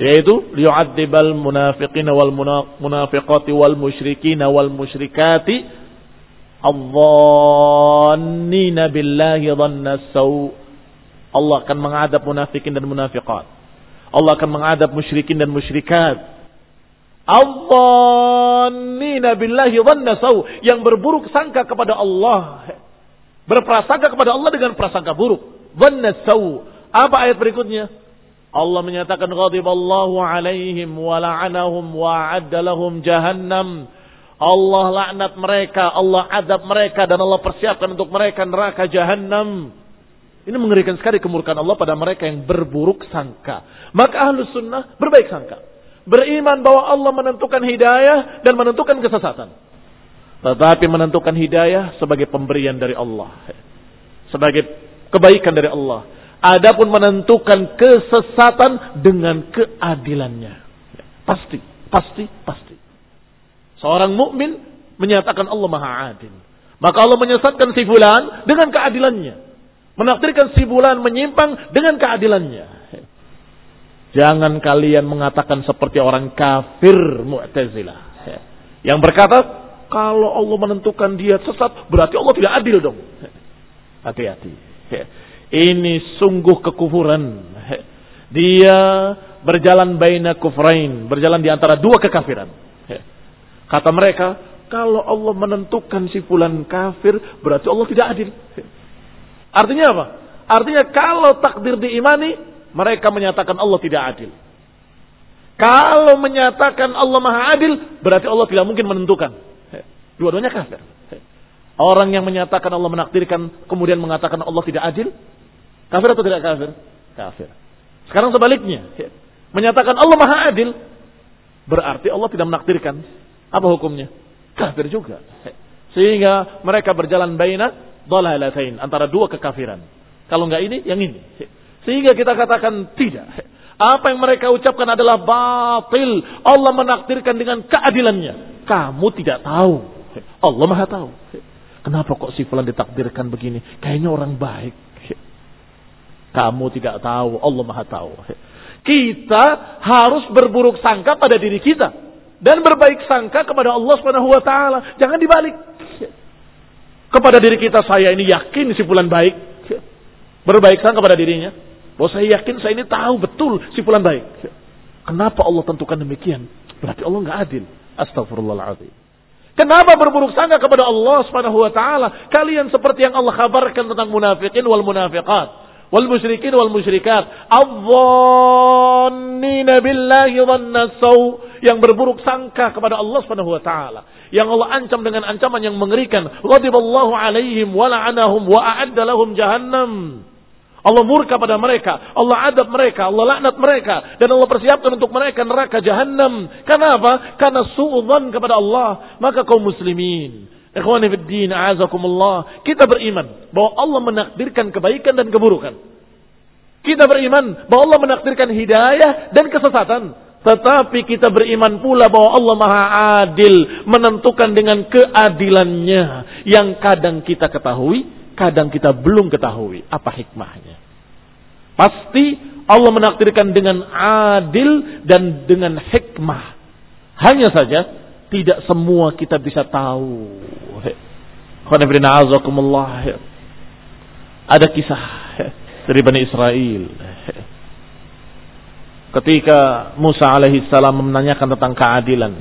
Yaitu liyu'adzibal munafiqin wal munafiqati wal musyrikin wal musyrikati adh-dhannina billahi dhanna saw. Allah akan mengadab munafikin dan munafiqat. Allah akan mengadab musyrikin dan musyrikat Al-dhannina billahi dhanna saw. Yang berburuk sangka kepada Allah. Berprasangka kepada Allah dengan prasangka buruk. Dhanna saw. Apa ayat berikutnya? Allah menyatakan ghadiballahu alaihim wa la'anahum wa a'adda lahum jahannam. Allah laknat mereka, Allah adab mereka dan Allah persiapkan untuk mereka neraka jahannam. Ini mengerikan sekali kemurkaan Allah pada mereka yang berburuk sangka. Maka ahlus sunnah berbaik sangka beriman bahwa Allah menentukan hidayah dan menentukan kesesatan. Tetapi menentukan hidayah sebagai pemberian dari Allah. Sebagai kebaikan dari Allah. Adapun menentukan kesesatan dengan keadilannya. Pasti, pasti, pasti. Seorang mukmin menyatakan Allah Maha Adil. Maka Allah menyesatkan si fulan dengan keadilannya. Menakdirkan si fulan menyimpang dengan keadilannya. Jangan kalian mengatakan seperti orang kafir Mu'tazilah. Yang berkata, kalau Allah menentukan dia sesat, berarti Allah tidak adil dong. Hati-hati. Ini sungguh kekufuran. Dia berjalan baina kufrain, berjalan di antara dua kekafiran. Kata mereka, kalau Allah menentukan si fulan kafir, berarti Allah tidak adil. Artinya apa? Artinya kalau takdir diimani, mereka menyatakan Allah tidak adil. Kalau menyatakan Allah maha adil, berarti Allah tidak mungkin menentukan. Dua-duanya kafir. Orang yang menyatakan Allah menakdirkan, kemudian mengatakan Allah tidak adil, kafir atau tidak kafir? Kafir. Sekarang sebaliknya, menyatakan Allah maha adil, berarti Allah tidak menakdirkan. Apa hukumnya? Kafir juga. Sehingga mereka berjalan baina dalalatain antara dua kekafiran. Kalau enggak ini, yang ini. Sehingga kita katakan tidak. Apa yang mereka ucapkan adalah batil. Allah menakdirkan dengan keadilannya. Kamu tidak tahu. Allah maha tahu. Kenapa kok si fulan ditakdirkan begini? Kayaknya orang baik. Kamu tidak tahu. Allah maha tahu. Kita harus berburuk sangka pada diri kita. Dan berbaik sangka kepada Allah Subhanahu wa taala. Jangan dibalik. Kepada diri kita saya ini yakin si fulan baik. Berbaik sangka kepada dirinya. Bahwa saya yakin saya ini tahu betul si fulan baik. Kenapa Allah tentukan demikian? Berarti Allah nggak adil. Astagfirullahaladzim. Kenapa berburuk sangka kepada Allah Subhanahu wa taala? Kalian seperti yang Allah kabarkan tentang munafikin wal munafiqat, wal musyrikin wal musyrikat, adzannina billahi dhanna yang berburuk sangka kepada Allah Subhanahu wa taala. Yang Allah ancam dengan ancaman yang mengerikan. Ghadiballahu alaihim wa la'anahum wa a'adda lahum jahannam. Allah murka pada mereka, Allah adab mereka, Allah laknat mereka, dan Allah persiapkan untuk mereka neraka jahanam. Kenapa? Karena suudzon kepada Allah. Maka kaum muslimin, ikhwani fid din, a'azakumullah, kita beriman bahwa Allah menakdirkan kebaikan dan keburukan. Kita beriman bahwa Allah menakdirkan hidayah dan kesesatan. Tetapi kita beriman pula bahwa Allah Maha Adil menentukan dengan keadilannya yang kadang kita ketahui, kadang kita belum ketahui apa hikmahnya. Pasti Allah menakdirkan dengan adil dan dengan hikmah. Hanya saja tidak semua kita bisa tahu. Ada kisah dari Bani Israel. Ketika Musa alaihi salam menanyakan tentang keadilan,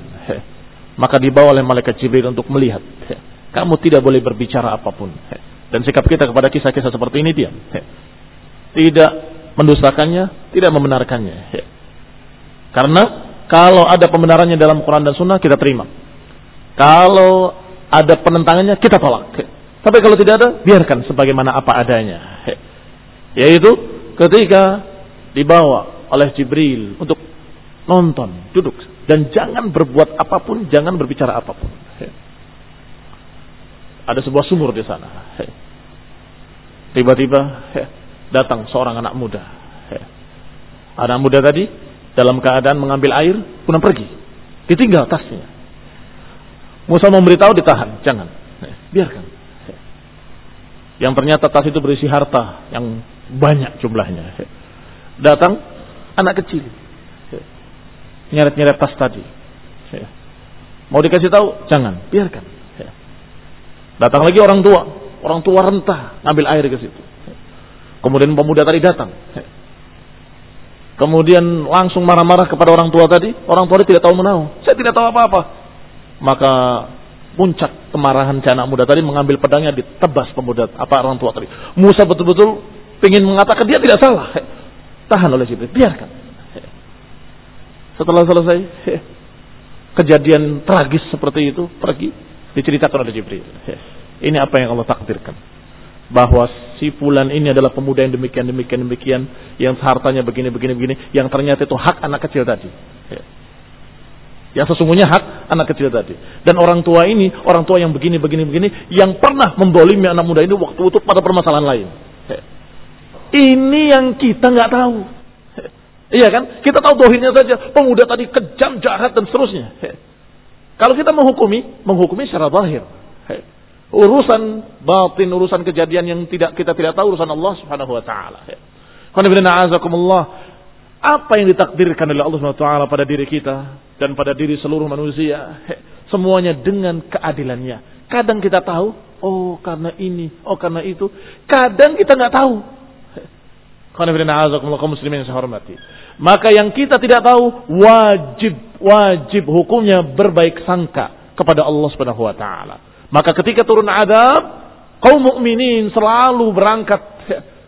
maka dibawa oleh malaikat Jibril untuk melihat. Kamu tidak boleh berbicara apa pun. Dan sikap kita kepada kisah-kisah seperti ini diam. Tidak mendustakannya, tidak membenarkannya. Karena kalau ada pembenarannya dalam Quran dan Sunnah kita terima. Kalau ada penentangannya kita tolak. Tapi kalau tidak ada, biarkan sebagaimana apa adanya. Yaitu ketika dibawa oleh Jibril untuk nonton, duduk dan jangan berbuat apa pun, jangan berbicara apa pun. Ada sebuah sumur di sana. Tiba-tiba datang seorang anak muda. Anak muda tadi dalam keadaan mengambil air, pun pergi. Ditinggal tasnya. Musa memberitahu ditahan, jangan. Biarkan. Yang ternyata tas itu berisi harta yang banyak jumlahnya. Datang anak kecil. Nyeret-nyeret tas tadi. Mau dikasih tahu? Jangan, biarkan. Datang lagi orang tua. Orang tua rentah ngambil air ke situ. Kemudian pemuda tadi datang. Kemudian langsung marah-marah kepada orang tua tadi. Orang tua tadi tidak tahu menahu. Saya tidak tahu apa-apa. Maka puncak kemarahan si anak muda tadi mengambil pedangnya ditebas pemuda apa orang tua tadi. Musa betul-betul ingin mengatakan dia tidak salah. Tahan oleh Jibril, biarkan. Setelah selesai kejadian tragis seperti itu pergi diceritakan oleh Jibril. Ini apa yang Allah takdirkan bahwa si fulan ini adalah pemuda yang demikian demikian demikian yang hartanya begini begini begini yang ternyata itu hak anak kecil tadi. Ya. Yang sesungguhnya hak anak kecil tadi. Dan orang tua ini, orang tua yang begini begini begini yang pernah membolimi anak muda ini waktu itu pada permasalahan lain. Ini yang kita nggak tahu. Ya. Iya kan? Kita tahu dohirnya saja. Pemuda tadi kejam, jahat dan seterusnya. Kalau kita menghukumi, menghukumi secara zahir urusan batin, urusan kejadian yang tidak kita tidak tahu urusan Allah Subhanahu wa taala. Apa yang ditakdirkan oleh Allah Subhanahu wa taala pada diri kita dan pada diri seluruh manusia, semuanya dengan keadilannya. Kadang kita tahu, oh karena ini, oh karena itu. Kadang kita nggak tahu. Muslimin hormati. Maka yang kita tidak tahu wajib wajib hukumnya berbaik sangka kepada Allah Subhanahu wa taala. Maka ketika turun adab, kaum mukminin selalu berangkat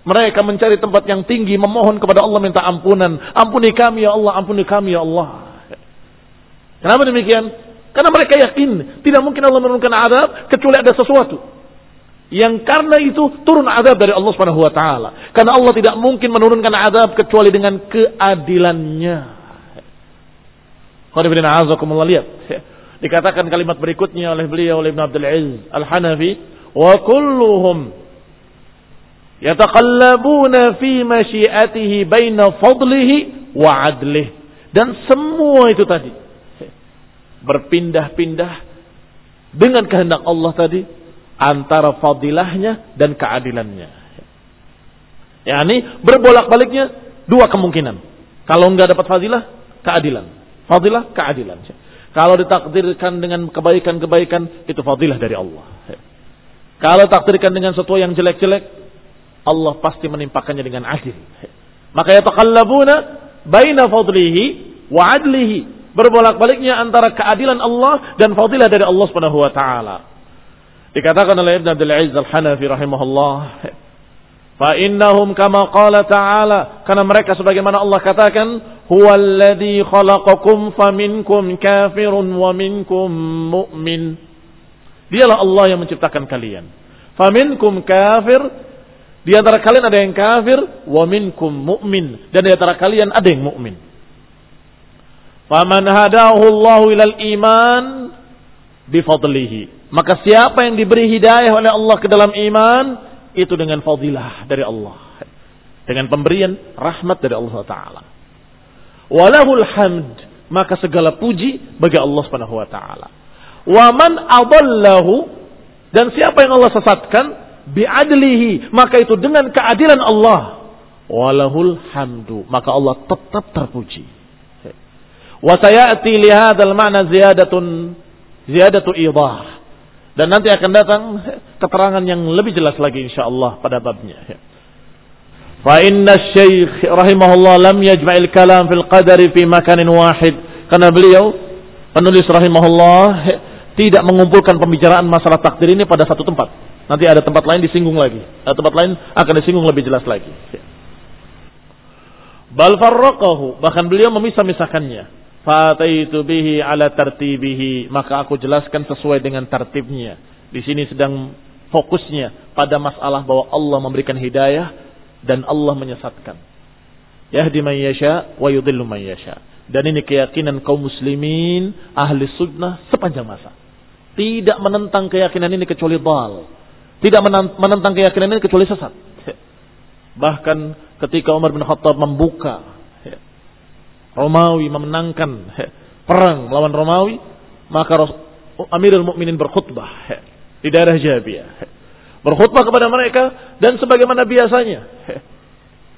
mereka mencari tempat yang tinggi, memohon kepada Allah minta ampunan. Ampuni kami ya Allah, ampuni kami ya Allah. Kenapa demikian? Karena mereka yakin tidak mungkin Allah menurunkan adab kecuali ada sesuatu. Yang karena itu turun adab dari Allah Subhanahu wa taala. Karena Allah tidak mungkin menurunkan adab kecuali dengan keadilannya. Lihat. Dikatakan kalimat berikutnya oleh beliau oleh Ibn Abdul Aziz Al-Hanafi, "Wa kulluhum yataqallabuna fi masyiatihi baina fadlihi wa adlih." Dan semua itu tadi berpindah-pindah dengan kehendak Allah tadi antara fadilahnya dan keadilannya. Yani berbolak-baliknya dua kemungkinan. Kalau enggak dapat fadilah, keadilan. Fadilah, keadilan. Kalau ditakdirkan dengan kebaikan-kebaikan, itu fadilah dari Allah. Kalau takdirkan dengan sesuatu yang jelek-jelek, Allah pasti menimpakannya dengan adil. Maka yataqallabuna baina fadlihi wa adlihi. Berbolak-baliknya antara keadilan Allah dan fadilah dari Allah Subhanahu wa taala. Dikatakan oleh Ibn Abdul Aziz Al-Hanafi rahimahullah, Fa innahum kama qala ta'ala karena mereka sebagaimana Allah katakan huwallazi khalaqakum faminkum kafirun wa minkum mu'min Dialah Allah yang menciptakan kalian. Faminkum kafir di antara kalian ada yang kafir wa minkum mu'min dan di antara kalian ada yang mukmin. Faman hadahu Allah ilal iman bifadlihi. Maka siapa yang diberi hidayah oleh Allah ke dalam iman, itu dengan fadilah dari Allah. Dengan pemberian rahmat dari Allah Taala. Walahul hamd, maka segala puji bagi Allah Subhanahu wa taala. Wa man adallahu dan siapa yang Allah sesatkan biadlihi, maka itu dengan keadilan Allah. Walahul hamdu, maka Allah tetap terpuji. Wa sayati li hadzal ma'na ziyadatun ziyadatu idah dan nanti akan datang keterangan yang lebih jelas lagi insya Allah pada babnya. Fa inna syekh rahimahullah lam yajma'il kalam fil qadari fi makanin wahid. Karena beliau penulis rahimahullah tidak mengumpulkan pembicaraan masalah takdir ini pada satu tempat. Nanti ada tempat lain disinggung lagi. Ada tempat lain akan disinggung lebih jelas lagi. Bal farraqahu, bahkan beliau memisah-misahkannya. Fataitu bihi ala tartibihi, maka aku jelaskan sesuai dengan tertibnya. Di sini sedang fokusnya pada masalah bahwa Allah memberikan hidayah dan Allah menyesatkan. Yahdi man yasha wa yudhillu man yasha. Dan ini keyakinan kaum muslimin ahli sunnah sepanjang masa. Tidak menentang keyakinan ini kecuali dal. Tidak menentang keyakinan ini kecuali sesat. Bahkan ketika Umar bin Khattab membuka Romawi memenangkan perang melawan Romawi, maka Amirul Mukminin berkhutbah di daerah Jabiyah berkhutbah kepada mereka dan sebagaimana biasanya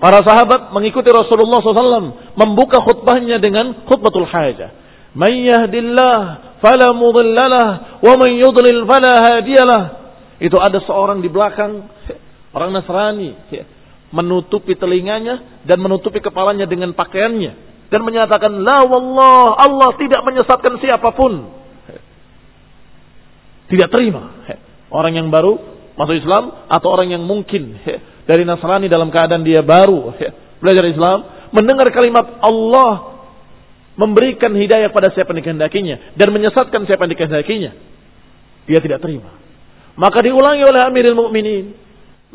para sahabat mengikuti Rasulullah SAW membuka khutbahnya dengan khutbatul hajah. Man yahdillah fala mudhillalah wa man yudlil fala hadiyalah. Itu ada seorang di belakang orang Nasrani menutupi telinganya dan menutupi kepalanya dengan pakaiannya dan menyatakan la wallah Allah tidak menyesatkan siapa pun. Tidak terima. Orang yang baru masuk Islam atau orang yang mungkin dari Nasrani dalam keadaan dia baru belajar Islam mendengar kalimat Allah memberikan hidayah pada siapa yang dikehendakinya dan menyesatkan siapa yang dikehendakinya dia tidak terima maka diulangi oleh Amirul Mukminin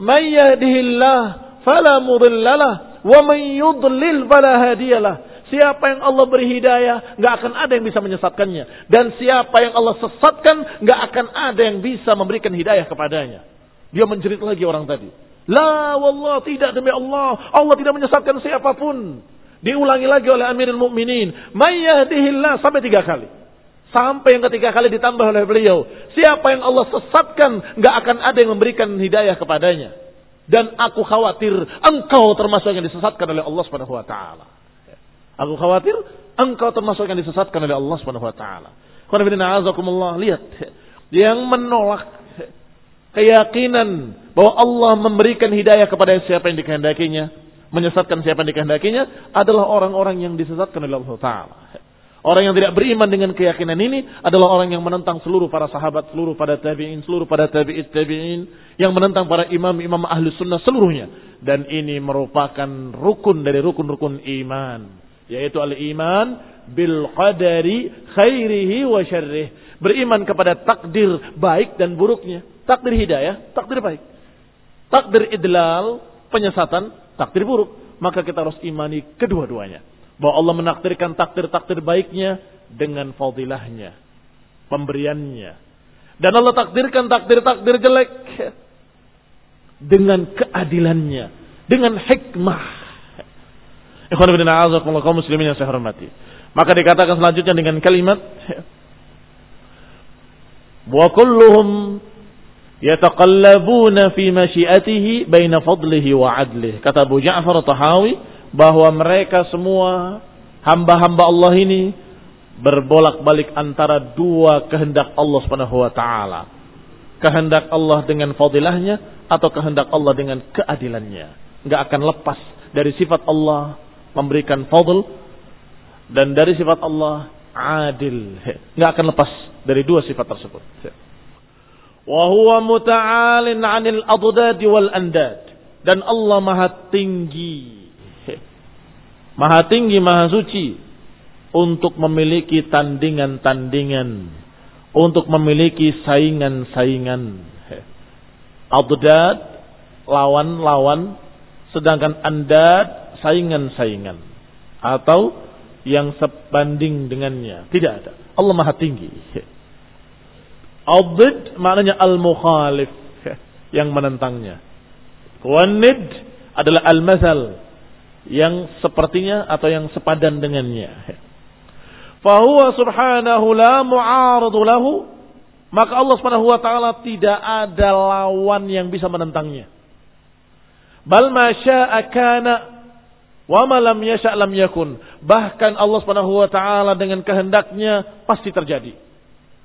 may yahdihillah fala mudhillalah wa may yudlil fala hadiyalah Siapa yang Allah beri hidayah, nggak akan ada yang bisa menyesatkannya. Dan siapa yang Allah sesatkan, nggak akan ada yang bisa memberikan hidayah kepadanya. Dia menjerit lagi orang tadi. La wallah tidak demi Allah. Allah tidak menyesatkan siapa pun. Diulangi lagi oleh Amirul Mukminin. Mayyahdihillah sampai tiga kali. Sampai yang ketiga kali ditambah oleh beliau. Siapa yang Allah sesatkan, nggak akan ada yang memberikan hidayah kepadanya. Dan aku khawatir engkau termasuk yang disesatkan oleh Allah Subhanahu wa taala. Aku khawatir engkau termasuk yang disesatkan oleh Allah Subhanahu wa taala. Lihat yang menolak keyakinan bahwa Allah memberikan hidayah kepada siapa yang dikehendakinya, menyesatkan siapa yang dikehendakinya adalah orang-orang yang disesatkan oleh Allah Taala. Orang yang tidak beriman dengan keyakinan ini adalah orang yang menentang seluruh para sahabat, seluruh para tabi'in, seluruh para tabi'it tabi'in, yang menentang para imam-imam ahli sunnah seluruhnya. Dan ini merupakan rukun dari rukun-rukun iman. Yaitu al-iman bil qadari khairihi wa syarrih. Beriman kepada takdir baik dan buruknya. Takdir hidayah, takdir baik. Takdir idlal, penyesatan, takdir buruk. Maka kita harus imani kedua-duanya. Bahwa Allah menakdirkan takdir-takdir baiknya dengan fadilahnya. Pemberiannya. Dan Allah takdirkan takdir-takdir jelek dengan keadilannya. Dengan hikmah. Ikhwan bin a'azakumullah kaum muslimin yang saya hormati. Maka dikatakan selanjutnya dengan kalimat wa kulluhum yataqallabuna fi masyiatihi baina fadlihi wa adlih. Kata Abu Ja'far Tahawi bahwa mereka semua hamba-hamba Allah ini berbolak-balik antara dua kehendak Allah Subhanahu wa taala. Kehendak Allah dengan fadilahnya atau kehendak Allah dengan keadilannya. Enggak akan lepas dari sifat Allah memberikan fadl dan dari sifat Allah adil. Enggak akan lepas dari dua sifat tersebut. Wa muta'alin 'anil adad wal andad. Dan Allah Maha tinggi. Maha tinggi, Maha suci untuk memiliki tandingan-tandingan, untuk memiliki saingan-saingan. Adad lawan-lawan, sedangkan andad saingan-saingan atau yang sebanding dengannya. Tidak ada. Allah Maha tinggi. Adid maknanya al-mukhalif yang menentangnya. Wanid adalah al-masal yang sepertinya atau yang sepadan dengannya. Fahuwa subhanahu la mu'aradu lahu maka Allah Subhanahu wa taala tidak ada lawan yang bisa menentangnya. Bal ma syaa kana wa ma lam yasha lam yakun. Bahkan Allah Subhanahu wa taala dengan kehendaknya pasti terjadi.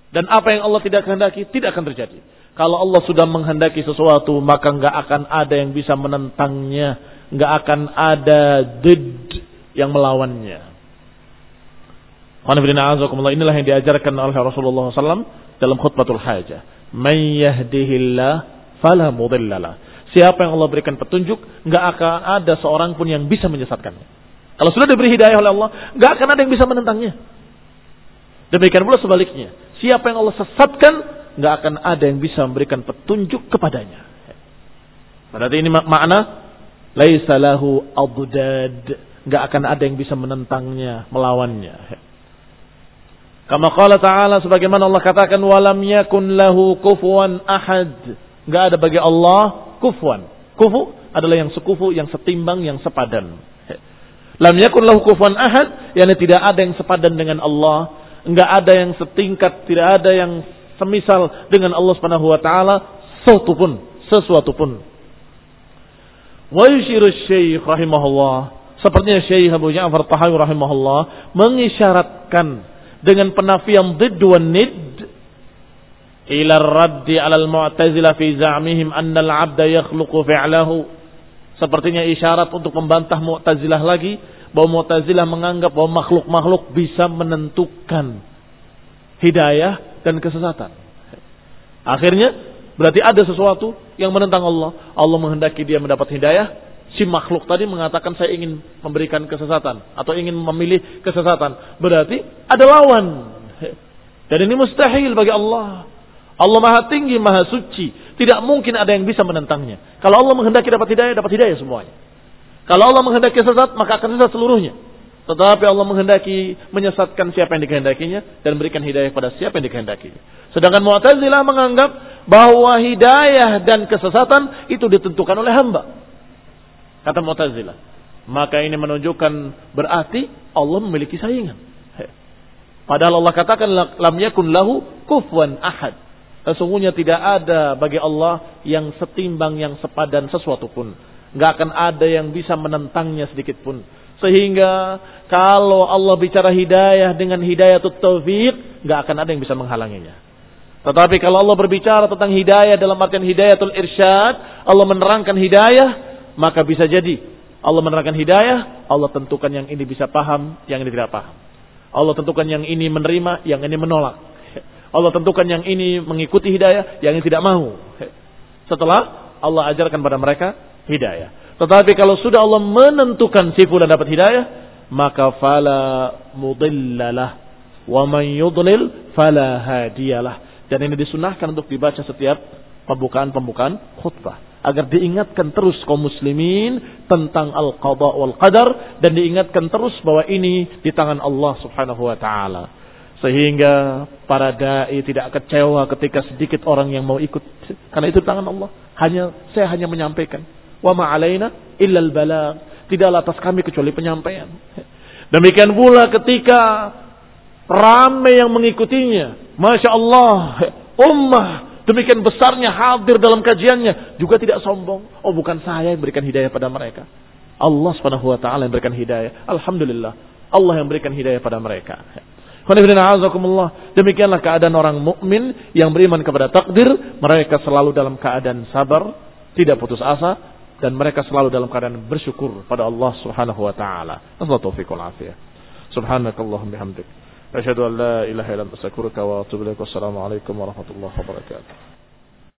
Dan apa yang Allah tidak kehendaki tidak akan terjadi. Kalau Allah sudah menghendaki sesuatu, maka nggak akan ada yang bisa menentangnya nggak akan ada did yang melawannya. Inilah yang diajarkan oleh Rasulullah SAW dalam khutbatul hajah. Man yahdihillah. Siapa yang Allah berikan petunjuk, nggak akan ada seorang pun yang bisa menyesatkannya. Kalau sudah diberi hidayah oleh Allah, nggak akan ada yang bisa menentangnya. Demikian pula sebaliknya. Siapa yang Allah sesatkan, nggak akan ada yang bisa memberikan petunjuk kepadanya. Berarti ini makna laisa lahu adad, nggak akan ada yang bisa menentangnya, melawannya. Kama qala ta'ala sebagaimana Allah katakan walam yakun lahu kufuwan ahad. Enggak ada bagi Allah kufuwan. Kufu adalah yang sekufu, yang setimbang, yang sepadan. Lam yakun lahu kufuwan ahad, yakni tidak ada yang sepadan dengan Allah, enggak ada yang setingkat, tidak ada yang semisal dengan Allah Subhanahu wa taala, sesuatu pun, sesuatu pun. Wa yushiru syekh rahimahullah, sepertinya Syekh Abu Ja'far Tahawi rahimahullah mengisyaratkan dengan penafian did wa nid ila raddi ala al-mu'tazilah fi za'mihim anna al-'abda yakhluqu fi'lahu sepertinya isyarat untuk membantah Mu'tazilah lagi bahwa Mu'tazilah menganggap bahwa makhluk-makhluk bisa menentukan hidayah dan kesesatan. Akhirnya berarti ada sesuatu yang menentang Allah. Allah menghendaki dia mendapat hidayah, si makhluk tadi mengatakan saya ingin memberikan kesesatan atau ingin memilih kesesatan. Berarti ada lawan. Dan ini mustahil bagi Allah. Allah maha tinggi, maha suci. Tidak mungkin ada yang bisa menentangnya. Kalau Allah menghendaki dapat hidayah, dapat hidayah semuanya. Kalau Allah menghendaki sesat, maka akan sesat seluruhnya. Tetapi Allah menghendaki menyesatkan siapa yang dikehendakinya dan berikan hidayah pada siapa yang dikehendakinya. Sedangkan Mu'tazilah menganggap bahwa hidayah dan kesesatan itu ditentukan oleh hamba. Kata Mu'tazilah. Maka ini menunjukkan berarti Allah memiliki saingan. Padahal Allah katakan lam yakun lahu kufwan ahad. Sesungguhnya tidak ada bagi Allah yang setimbang yang sepadan sesuatu pun. Gak akan ada yang bisa menentangnya sedikit pun. Sehingga kalau Allah bicara hidayah dengan hidayah taufik, gak akan ada yang bisa menghalanginya. Tetapi kalau Allah berbicara tentang hidayah dalam artian hidayatul irsyad, Allah menerangkan hidayah, maka bisa jadi Allah menerangkan hidayah, Allah tentukan yang ini bisa paham, yang ini tidak paham. Allah tentukan yang ini menerima, yang ini menolak. Allah tentukan yang ini mengikuti hidayah, yang ini tidak mau. Setelah Allah ajarkan pada mereka hidayah. Tetapi kalau sudah Allah menentukan si fulan dapat hidayah, maka fala mudillalah wa man yudlil fala hadiyalah. Dan ini disunahkan untuk dibaca setiap pembukaan-pembukaan khutbah agar diingatkan terus kaum muslimin tentang al-qada wal qadar dan diingatkan terus bahwa ini di tangan Allah Subhanahu wa taala. Sehingga para dai tidak kecewa ketika sedikit orang yang mau ikut karena itu tangan Allah. Hanya saya hanya menyampaikan. Wa ma alaina illa al Tidaklah atas kami kecuali penyampaian. Demikian pula ketika ramai yang mengikutinya. Masya Allah. Ummah Demikian besarnya hadir dalam kajiannya. Juga tidak sombong. Oh bukan saya yang berikan hidayah pada mereka. Allah subhanahu wa ta'ala yang berikan hidayah. Alhamdulillah. Allah yang berikan hidayah pada mereka. Demikianlah keadaan orang mukmin yang beriman kepada takdir, mereka selalu dalam keadaan sabar, tidak putus asa dan mereka selalu dalam keadaan bersyukur pada Allah Subhanahu wa taala. Assalamualaikum afiyah. Wa atubu warahmatullahi wabarakatuh.